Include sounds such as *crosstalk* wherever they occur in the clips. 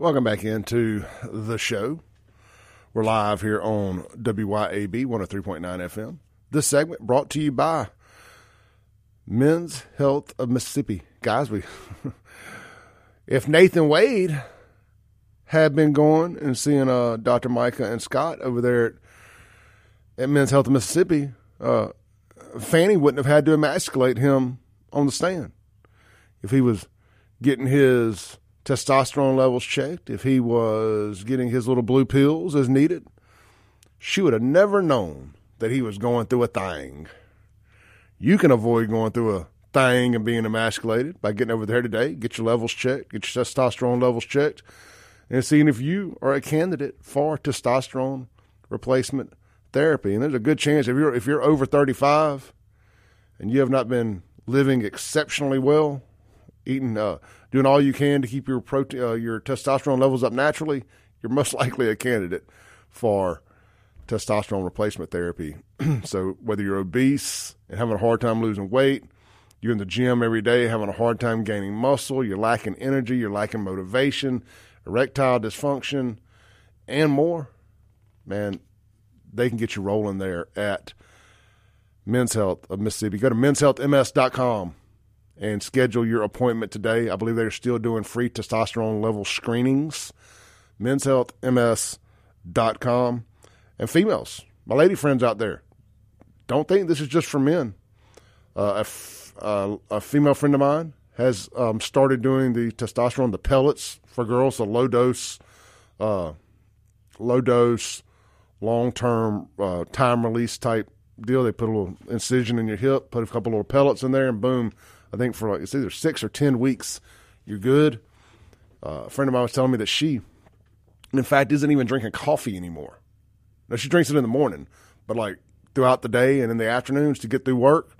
Welcome back into the show. We're live here on WYAB 103.9 FM. This segment brought to you by Men's Health of Mississippi. Guys, we *laughs* if Nathan Wade had been going and seeing uh, Dr. Micah and Scott over there at, at Men's Health of Mississippi, uh, Fani wouldn't have had to emasculate him on the stand if he was getting his testosterone levels checked, if he was getting his little blue pills as needed, she would have never known that he was going through a thing. You can avoid going through a thing and being emasculated by getting over there today, get your levels checked, get your testosterone levels checked, and seeing if you are a candidate for testosterone replacement therapy. And there's a good chance if you're if you're over 35 and you have not been living exceptionally well, eating uh, doing all you can to keep your protein, uh, your testosterone levels up naturally, you're most *laughs* likely a candidate for testosterone replacement therapy. *clears throat* so whether you're obese and having a hard time losing weight, you're in the gym every day having a hard time gaining muscle, you're lacking energy, you're lacking motivation, erectile dysfunction, and more, man, they can get you rolling there at Men's Health of Mississippi. Go to menshealthms.com and schedule your appointment today. I believe they're still doing free testosterone level screenings. Men'sHealthMS.com. And females, my lady friends out there, don't think this is just for men. Uh, a, f- uh, a female friend of mine has um, started doing the testosterone, the pellets for girls, the low dose, uh, low dose, long term uh, time release type deal. They put a little incision in your hip, put a couple little pellets in there, and boom, I think for like it's either six or ten weeks, you're good. Uh, a friend of mine was telling me that she, in fact, isn't even drinking coffee anymore. Now she drinks it in the morning, but like throughout the day and in the afternoons to get through work,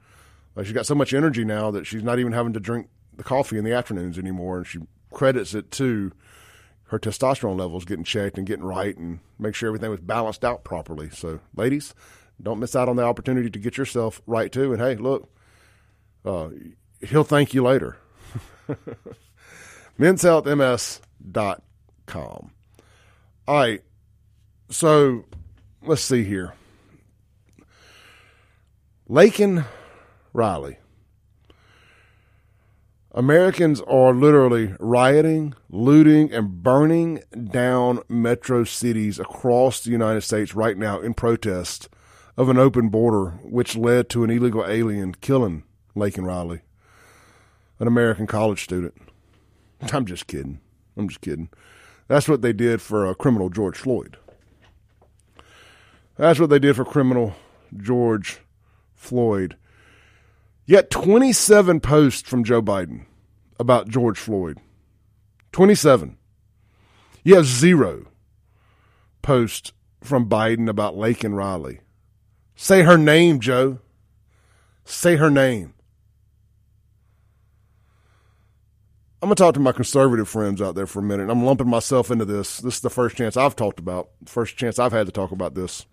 uh, she's got so much energy now that she's not even having to drink the coffee in the afternoons anymore, and she credits it to her testosterone levels getting checked and getting right and make sure everything was balanced out properly. So, ladies, don't miss out on the opportunity to get yourself right too. And hey, look, uh, he'll thank you later. *laughs* menshealthms.com. All right. So let's see here. Laken Riley. Americans are literally rioting, looting, and burning down metro cities across the United States right now in protest of an open border, which led to an illegal alien killing Laken Riley an American college student. *laughs* I'm just kidding. I'm just kidding. That's what they did for a uh, criminal George Floyd. That's what they did for criminal George Floyd. Yet 27 posts from Joe Biden about George Floyd. 27. You have zero posts from Biden about Laken Riley. Say her name, Joe. Say her name. I'm going to talk to my conservative friends out there for a minute. I'm lumping myself into this. This is the first chance I've talked about, first chance I've had to talk about this.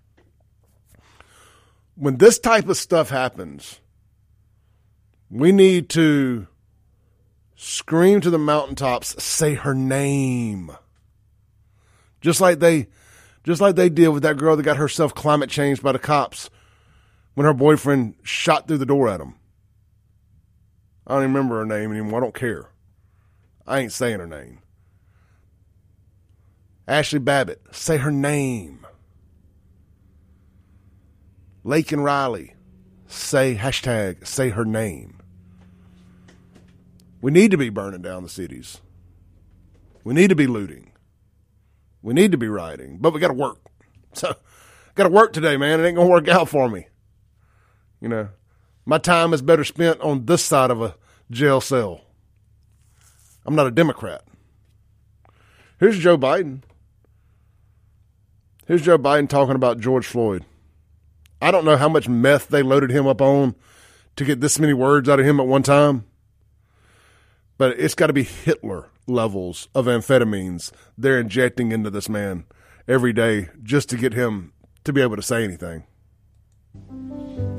When this type of stuff happens, we need to scream to the mountaintops, say her name. Just like they just like they did with that girl that got herself climate changed by the cops when her boyfriend shot through the door at him. I don't even remember her name anymore. I don't care. I ain't saying her name. Ashley Babbitt, say her name. Laken Riley, say hashtag, say her name. We need to be burning down the cities. We need to be looting. We need to be rioting, but we got to work. *laughs* So, got to work today, man. It ain't to work out for me. You know, my time is better spent on this side of a jail cell. I'm not a Democrat. Here's Joe Biden. Here's Joe Biden talking about George Floyd. I don't know how much meth they loaded him up on to get this many words out of him at one time, but it's got to be Hitler levels of amphetamines they're injecting into this man every day just to get him to be able to say anything.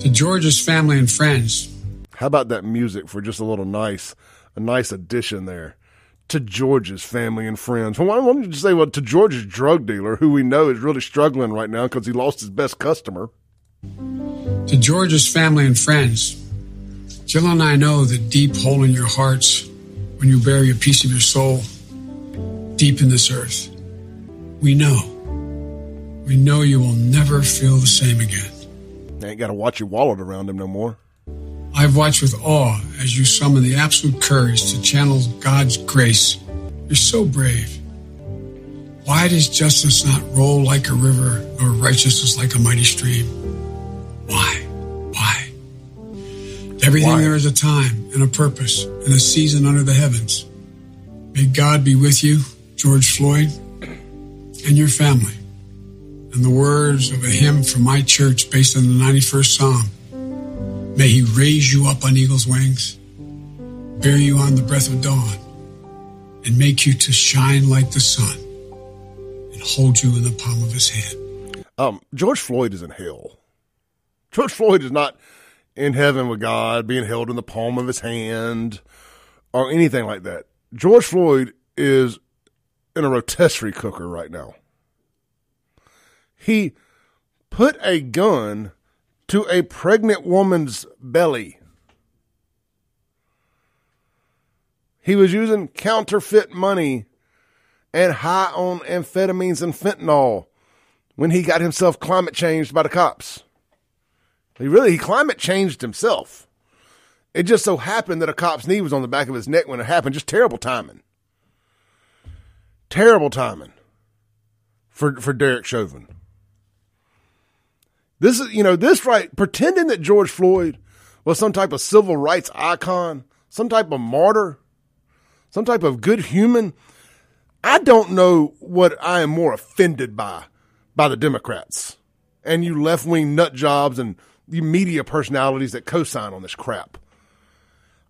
To George's family and friends. How about that music for just a little nice, a nice addition there? To George's family and friends. Well, why don't you just say, well, to George's drug dealer, who we know is really struggling right now because he lost his best customer. To George's family and friends, Jill and I know the deep hole in your hearts when you bury a piece of your soul deep in this earth. We know. We know you will never feel the same again. You ain't got to watch you wallowed around him no more. I've watched with awe as you summon the absolute courage to channel God's grace. You're so brave. Why does justice not roll like a river or righteousness like a mighty stream? Why? Why? Everything Why? there is a time and a purpose and a season under the heavens. May God be with you, George Floyd, and your family. And the words of a hymn from my church based on the 91st Psalm. May he raise you up on eagle's wings, bear you on the breath of dawn, and make you to shine like the sun, and hold you in the palm of his hand. Um, George Floyd is in hell. George Floyd is not in heaven with God, being held in the palm of his hand, or anything like that. George Floyd is in a rotisserie cooker right now. He put a gun to a pregnant woman's belly. He was using counterfeit money and high on amphetamines and fentanyl when he got himself climate changed by the cops. He really he climate changed himself. It just so happened that a cop's knee was on the back of his neck when it happened. Just terrible timing. Terrible timing for for Derek Chauvin. This is you know this right pretending that George Floyd was some type of civil rights icon, some type of martyr, some type of good human. I don't know what I am more offended by by the Democrats and you left wing nut jobs and the media personalities that co-sign on this crap.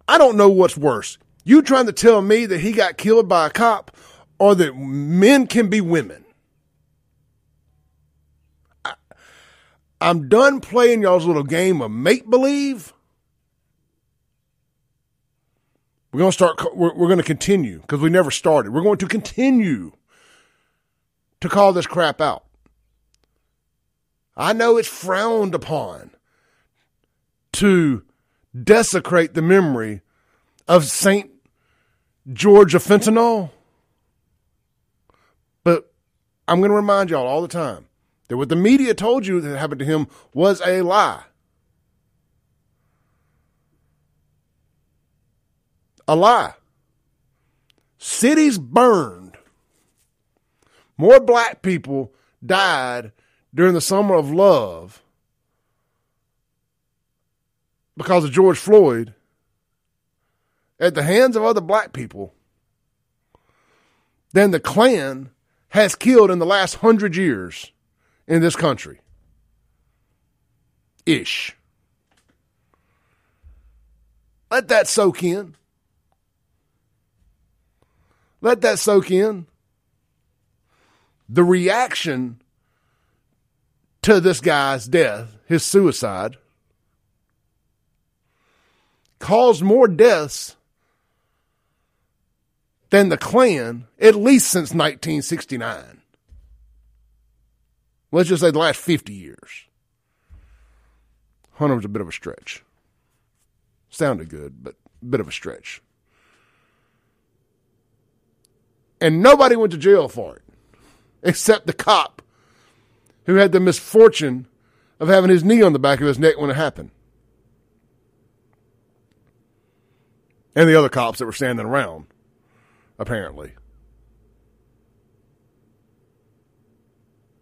I don't know what's worse. You trying to tell me that he got killed by a cop or that men can be women? I, I'm done playing y'all's little game of make believe. We're going to start, we're, we're going to continue because we never started. We're going to continue to call this crap out. I know it's frowned upon to desecrate the memory of St. George of Fentanyl. But I'm going to remind y'all all the time that what the media told you that happened to him was a lie. A lie. Cities burned. More black people died during the summer of love because of George Floyd at the hands of other black people than the Klan has killed in the last hundred years in this country. Ish. Let that soak in. Let that soak in. The reaction to this guy's death, his suicide, caused more deaths than the Klan, at least since 1969. Let's just say the last 50 years. Hunter was a bit of a stretch. Sounded good, but a bit of a stretch. And nobody went to jail for it, except the cop who had the misfortune of having his knee on the back of his neck when it happened. And the other cops that were standing around, apparently.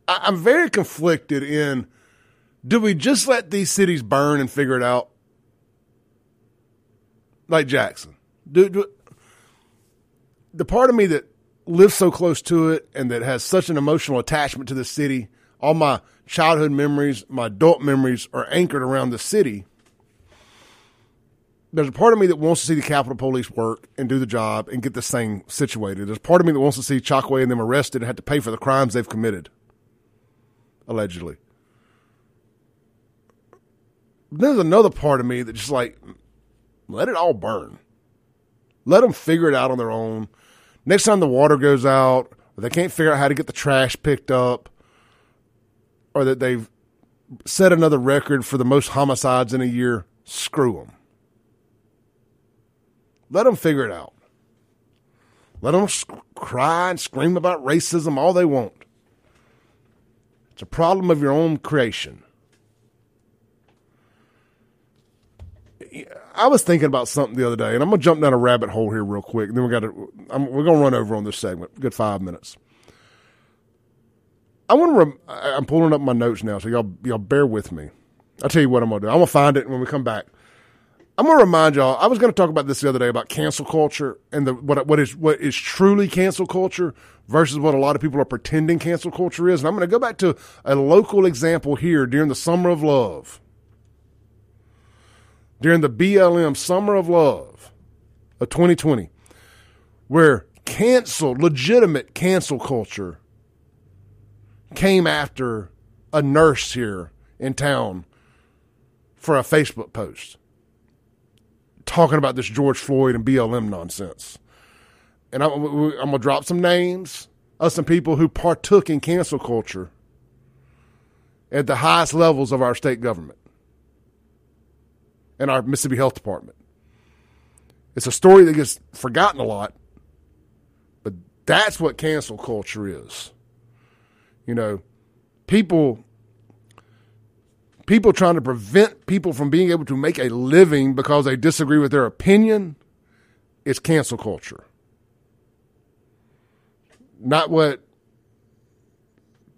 I'm very conflicted in do we just let these cities burn and figure it out? Like Jackson. Do, do, the part of me that lives so close to it and that has such an emotional attachment to the city, all my childhood memories, my adult memories are anchored around the city. There's a part of me that wants to see the Capitol Police work and do the job and get this thing situated. There's part of me that wants to see Chokwe and them arrested and have to pay for the crimes they've committed, allegedly. There's another part of me that just like, let it all burn. Let them figure it out on their own. Next time the water goes out, or they can't figure out how to get the trash picked up, or that they've set another record for the most homicides in a year, screw them. Let them figure it out. Let them sc- cry and scream about racism all they want. It's a problem of your own creation. I was thinking about something the other day, and I'm gonna jump down a rabbit hole here real quick. And then we got to, I'm, we're gonna run over on this segment. Good five minutes. I want to. Rem- I'm pulling up my notes now, so y'all y'all bear with me. I'll tell you what I'm gonna do. I'm gonna find it when we come back. I'm gonna remind y'all. I was gonna talk about this the other day about cancel culture and the what what is what is truly cancel culture versus what a lot of people are pretending cancel culture is. And I'm gonna go back to a local example here during the summer of love during the BLM Summer of Love of 2020, where cancel, legitimate cancel culture came after a nurse here in town for a Facebook post talking about this George Floyd and BLM nonsense. And I'm, I'm going to drop some names of some people who partook in cancel culture at the highest levels of our state government and our Mississippi Health Department. It's a story that gets forgotten a lot, but that's what cancel culture is. You know, people people trying to prevent people from being able to make a living because they disagree with their opinion is cancel culture. Not what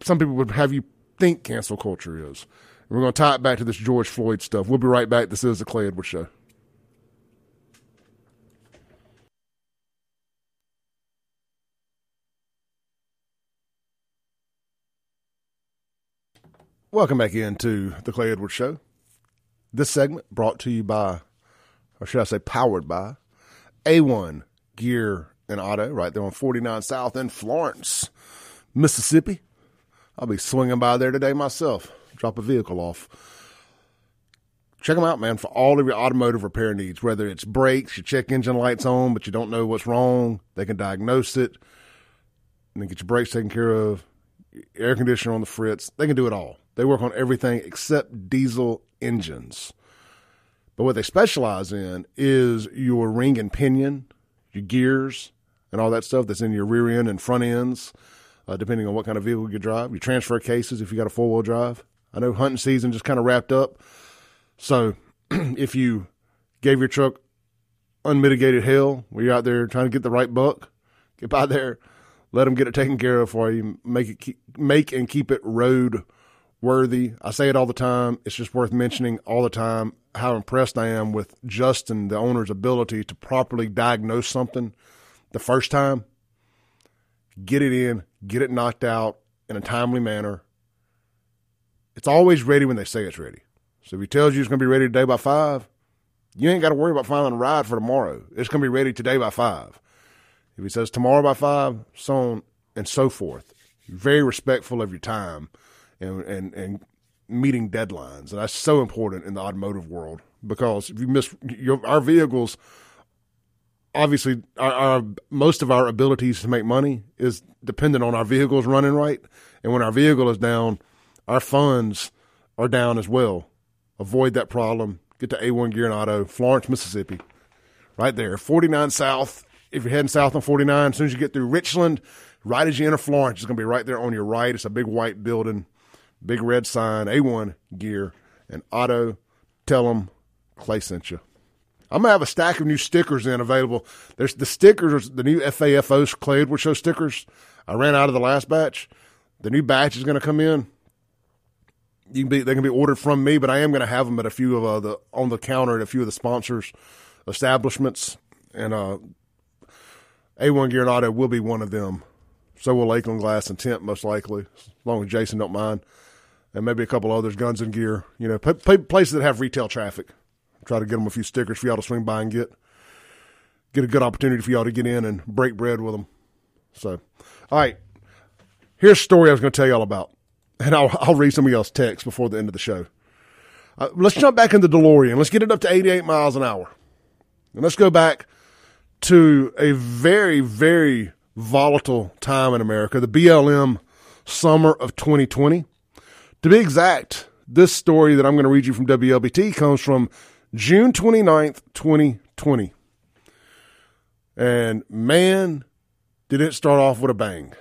some people would have you think cancel culture is. We're going to tie it back to this George Floyd stuff. We'll be right back. This is the Clay Edwards Show. Welcome back into the Clay Edwards Show. This segment brought to you by, or should I say, powered by A1 Gear and Auto, right there on 49 South in Florence, Mississippi. I'll be swinging by there today myself drop a vehicle off. Check them out, man, for all of your automotive repair needs, whether it's brakes, your check engine lights on, but you don't know what's wrong. They can diagnose it and then get your brakes taken care of, air conditioner on the fritz. They can do it all. They work on everything except diesel engines. But what they specialize in is your ring and pinion, your gears, and all that stuff that's in your rear end and front ends, uh, depending on what kind of vehicle you drive. Your transfer cases, if you got a four wheel drive. I know hunting season just kind of wrapped up. So *clears throat* if you gave your truck unmitigated hell where you're out there trying to get the right buck, get by there, let them get it taken care of for you, make it keep, make and keep it road worthy. I say it all the time. It's just worth mentioning all the time how impressed I am with Justin, the owner's ability to properly diagnose something the first time, get it in, get it knocked out in a timely manner, it's always ready when they say it's ready. So if he tells you it's going to be ready today by five, you ain't got to worry about finding a ride for tomorrow. It's going to be ready today by five. If he says tomorrow by five, so on and so forth. very respectful of your time and, and, and meeting deadlines. And that's so important in the automotive world because if you miss your, our vehicles, obviously our, our, most of our abilities to make money is dependent on our vehicles running right. And when our vehicle is down, our funds are down as well. Avoid that problem. Get to A1 Gear and Auto, Florence, Mississippi, right there. 49 South. If you're heading south on 49, as soon as you get through Richland, right as you enter Florence, it's going to be right there on your right. It's a big white building, big red sign, A1 Gear and Auto. Tell them Clay sent you. I'm gonna have a stack of new stickers in available. There's the stickers, the new FAFO Clay Edwards Show stickers. I ran out of the last batch. The new batch is gonna come in you can be they can be ordered from me, but I am to have them at a few of uh, the on the counter at a few of the sponsors establishments, and uh, A1 Gear and Auto will be one of them. So will Lakeland Glass and Tent most likely, as long as Jason don't mind, and maybe a couple others, Guns and Gear. You know, places that have retail traffic. Try to get them a few stickers for y'all to swing by and get. Get a good opportunity for y'all to get in and break bread with them. So, all right. Here's a story I was going to tell y'all about and I'll, I'll read some of y'all's text before the end of the show. Uh, let's jump back in the DeLorean. Let's get it up to 88 miles an hour. And let's go back to a very, very volatile time in America, the BLM summer of 2020. To be exact, this story that I'm going to read you from WLBT comes from June 29th, 2020. And man, did it start off with a bang.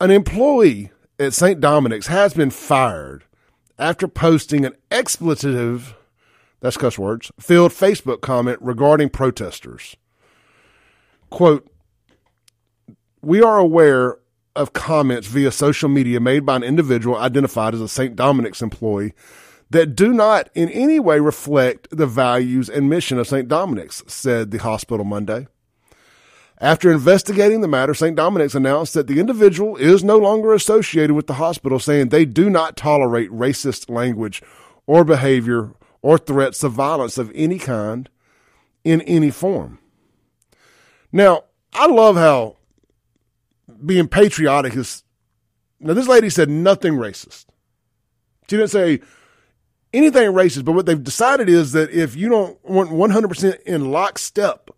An employee at St. Dominic's has been fired after posting an expletive, that's cuss words, filled Facebook comment regarding protesters. Quote, we are aware of comments via social media made by an individual identified as a St. Dominic's employee that do not in any way reflect the values and mission of St. Dominic's, said the hospital Monday. After investigating the matter, St. Dominic's announced that the individual is no longer associated with the hospital, saying they do not tolerate racist language or behavior or threats of violence of any kind in any form. Now, I love how being patriotic is. Now, this lady said nothing racist. She didn't say anything racist, but what they've decided is that if you don't want 100% in lockstep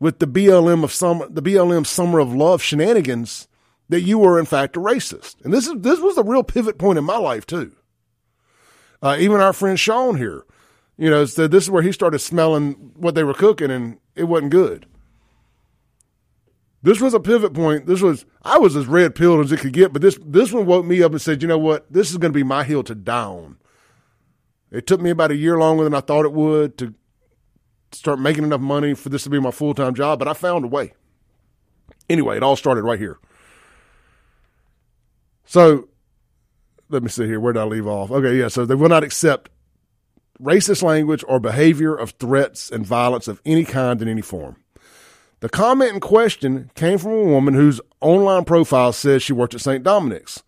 with the BLM of summer, the BLM summer of love shenanigans, that you were in fact a racist. And this is this was a real pivot point in my life too. Uh, even our friend Sean here, you know, said this is where he started smelling what they were cooking, and it wasn't good. This was a pivot point. This was I was as red pilled as it could get, but this this one woke me up and said, you know what, this is going to be my hill to down. It took me about a year longer than I thought it would to start making enough money for this to be my full time job, but I found a way. Anyway, it all started right here. So let me see here. Where did I leave off? Okay, yeah. So they will not accept racist language or behavior of threats and violence of any kind in any form. The comment in question came from a woman whose online profile says she worked at St. Dominic's.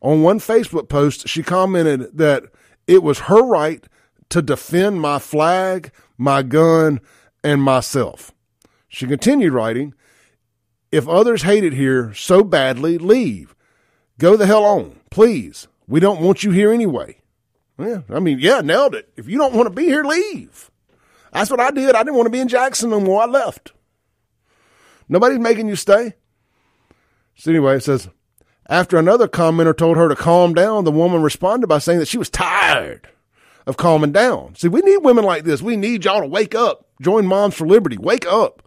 On one Facebook post, she commented that it was her right to defend my flag, my gun, and myself. She continued writing, If others hate it here so badly, leave. Go the hell on, please. We don't want you here anyway. Yeah, I mean, yeah, nailed it. If you don't want to be here, leave. That's what I did. I didn't want to be in Jackson no more. I left. Nobody's making you stay. So anyway, it says, after another commenter told her to calm down, the woman responded by saying that she was tired of calming down. See, we need women like this. We need y'all to wake up. Join Moms for Liberty. Wake up.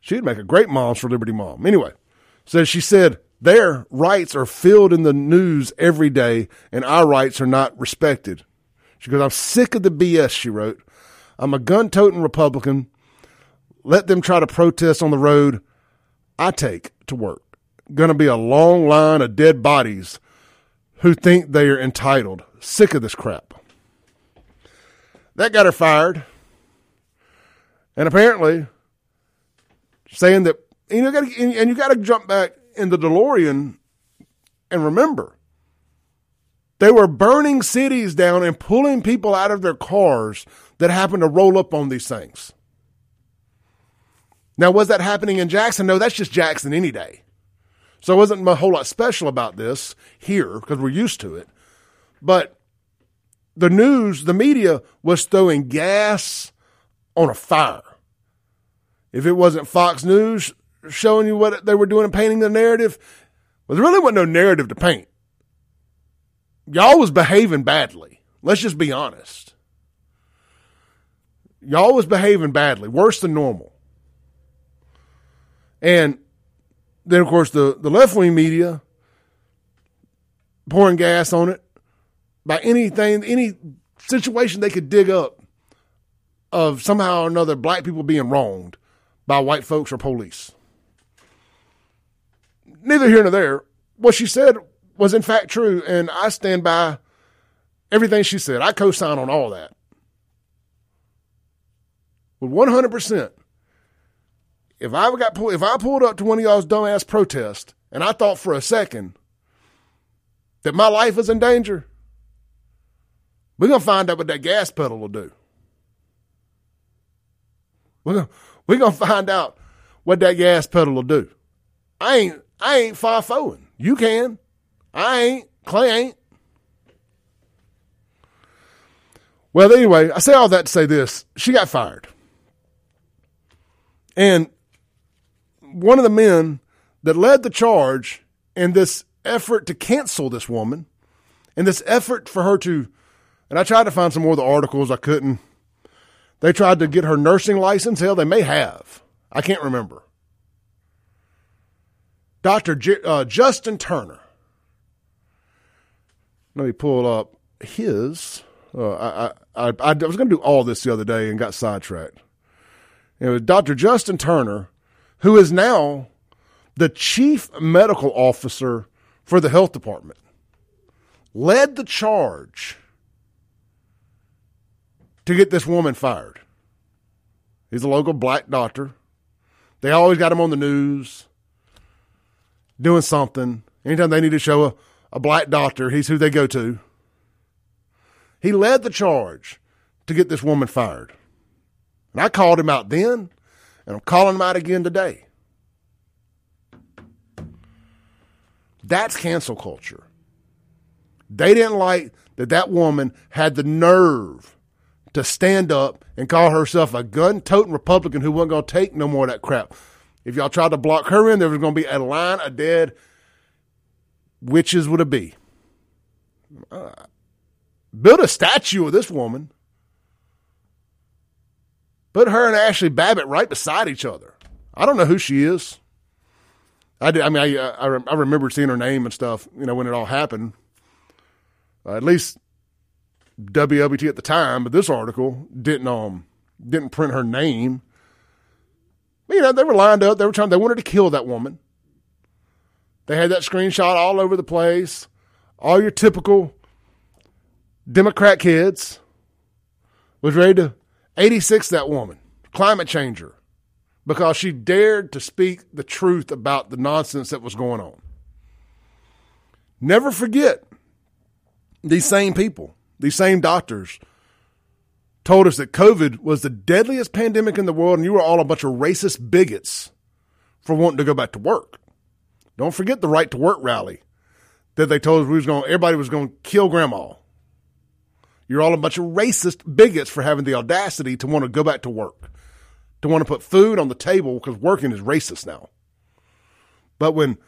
She'd make a great Moms for Liberty mom. Anyway, so she said, their rights are filled in the news every day, and our rights are not respected. She goes, I'm sick of the BS, she wrote. I'm a gun toting Republican. Let them try to protest on the road I take to work. Gonna be a long line of dead bodies who think they are entitled. Sick of this crap. That got her fired. And apparently, saying that you know, and you got to jump back in the DeLorean and remember, they were burning cities down and pulling people out of their cars that happened to roll up on these things. Now, was that happening in Jackson? No, that's just Jackson any day. So it wasn't a whole lot special about this here because we're used to it. But the news, the media was throwing gas on a fire. If it wasn't Fox News showing you what they were doing and painting the narrative, well, there really wasn't no narrative to paint. Y'all was behaving badly. Let's just be honest. Y'all was behaving badly, worse than normal. And then, of course, the, the left wing media pouring gas on it by anything, any situation they could dig up of somehow or another black people being wronged by white folks or police. Neither here nor there. What she said was in fact true, and I stand by everything she said. I co-sign on all that. With 100%. If I got pulled, if I pulled up to one of y'all's dumbass protests and I thought for a second that my life is in danger, we're to find out what that gas pedal will do. We're gonna, we're gonna find out what that gas pedal will do. I ain't, I ain't forward. You can. I ain't. Clay ain't. Well, anyway, I say all that to say this. She got fired. And one of the men that led the charge in this effort to cancel this woman and this effort for her to, and I tried to find some more of the articles, I couldn't. They tried to get her nursing license. Hell, they may have. I can't remember. Dr. J- uh, Justin Turner. Let me pull up his. Uh, I, I, I, I was going to do all this the other day and got sidetracked. It was Dr. Justin Turner, who is now the chief medical officer for the health department, led the charge to get this woman fired. He's a local black doctor. They always got him on the news doing something. Anytime they need to show a, a black doctor, he's who they go to. He led the charge to get this woman fired. And I called him out then, and I'm calling them out again today. That's cancel culture. They didn't like that that woman had the nerve to stand up and call herself a gun toting Republican who wasn't going to take no more of that crap. If y'all tried to block her in, there was going to be a line of dead witches would it be? Uh, build a statue of this woman. Put her and Ashley Babbitt right beside each other. I don't know who she is. I did, I mean, I, I, I remember seeing her name and stuff, you know, when it all happened. Uh, at least WWT at the time, but this article didn't um didn't print her name. But, you know, they were lined up. They were trying. They wanted to kill that woman. They had that screenshot all over the place. All your typical Democrat kids was ready to 86 that woman, climate changer, because she dared to speak the truth about the nonsense that was going on. Never forget these same people, these same doctors told us that COVID was the deadliest pandemic in the world and you were all a bunch of racist bigots for wanting to go back to work. Don't forget the right to work rally that they told us we was going everybody was going to kill grandma. You're all a bunch of racist bigots for having the audacity to want to go back to work, to want to put food on the table because working is racist now. But when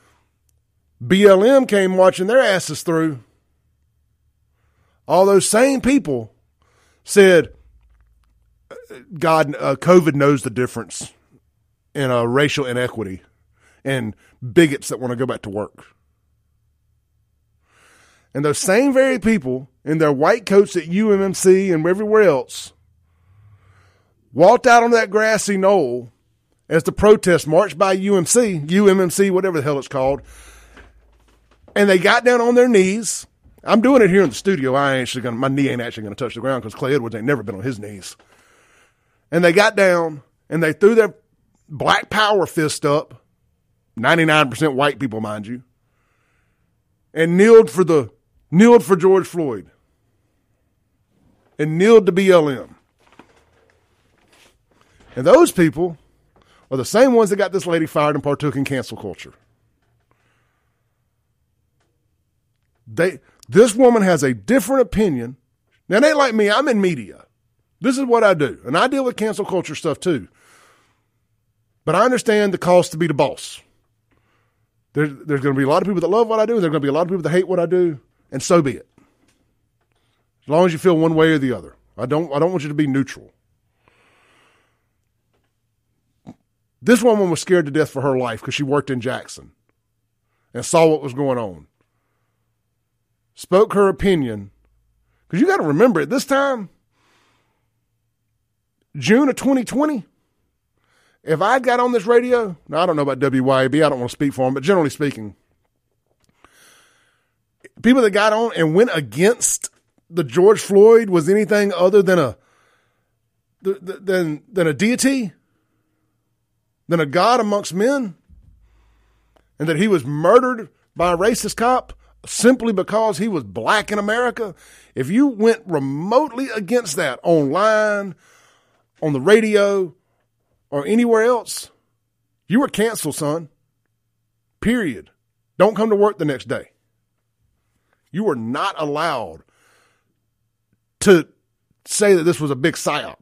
BLM came watching their asses through, all those same people said, God, uh, COVID knows the difference in a racial inequity and bigots that want to go back to work. And those same very people in their white coats at UMMC and everywhere else walked out on that grassy knoll as the protest marched by UMC, UMMC, whatever the hell it's called. And they got down on their knees. I'm doing it here in the studio. I ain't actually gonna, my knee ain't actually gonna touch the ground because Clay Edwards ain't never been on his knees. And they got down and they threw their black power fist up 99% white people, mind you, and kneeled for the kneeled for George Floyd and kneeled to BLM. And those people are the same ones that got this lady fired and partook in cancel culture. They this woman has a different opinion. Now they like me, I'm in media. This is what I do. And I deal with cancel culture stuff too. But I understand the cost to be the boss. There's, there's going to be a lot of people that love what I do. There's going to be a lot of people that hate what I do, and so be it. As long as you feel one way or the other. I don't, I don't want you to be neutral. This woman was scared to death for her life because she worked in Jackson and saw what was going on. Spoke her opinion. Because you got to remember at this time, June of 2020, if I got on this radio, now I don't know about WYAB, I don't want to speak for them, but generally speaking, people that got on and went against the George Floyd was anything other than a than than a deity, than a god amongst men, and that he was murdered by a racist cop simply because he was black in America. If you went remotely against that online, on the radio, or anywhere else, you were canceled, son. Period. Don't come to work the next day. You were not allowed to say that this was a big psyop.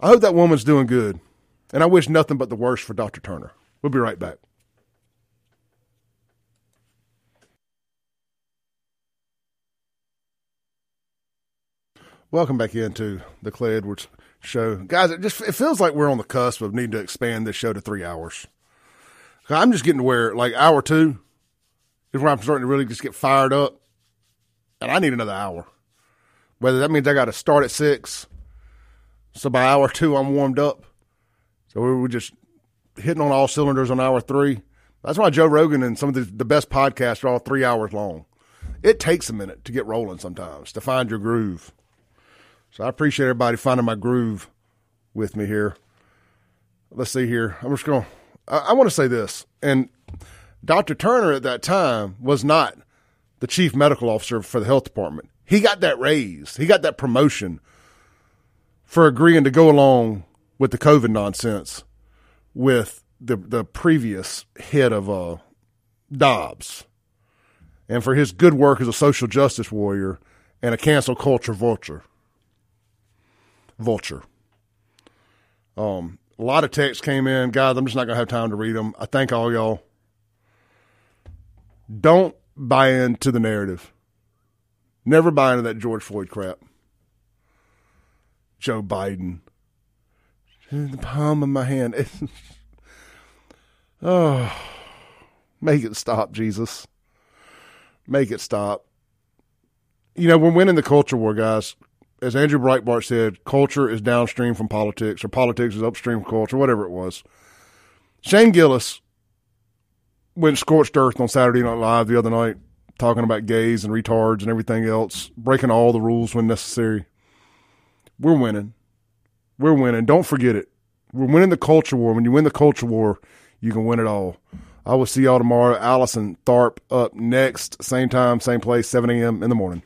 I hope that woman's doing good. And I wish nothing but the worst for Dr. Turner. We'll be right back. Welcome back into the Clay Edwards show, guys. It just it feels like we're on the cusp of needing to expand this show to three hours. I'm just getting to where like hour two is where I'm starting to really just get fired up, and I need another hour. Whether that means I got to start at six, so by hour two I'm warmed up. So we were just hitting on all cylinders on hour three. That's why Joe Rogan and some of the, the best podcasts are all three hours long. It takes a minute to get rolling sometimes to find your groove. So I appreciate everybody finding my groove with me here. Let's see here. I'm just going. I, I want to say this, and Dr. Turner at that time was not the chief medical officer for the health department. He got that raise. He got that promotion for agreeing to go along with the COVID nonsense with the the previous head of uh, Dobbs, and for his good work as a social justice warrior and a cancel culture vulture. Vulture. Um, a lot of texts came in, guys. I'm just not gonna have time to read them. I thank all y'all. Don't buy into the narrative. Never buy into that George Floyd crap. Joe Biden. The palm of my hand. *laughs* oh, make it stop, Jesus. Make it stop. You know, we're winning the culture war, guys. As Andrew Breitbart said, culture is downstream from politics, or politics is upstream from culture, whatever it was. Shane Gillis went scorched earth on Saturday Night Live the other night, talking about gays and retards and everything else, breaking all the rules when necessary. We're winning. We're winning. Don't forget it. We're winning the culture war. When you win the culture war, you can win it all. I will see y'all tomorrow. Allison Tharp up next. Same time, same place, 7 a.m. in the morning.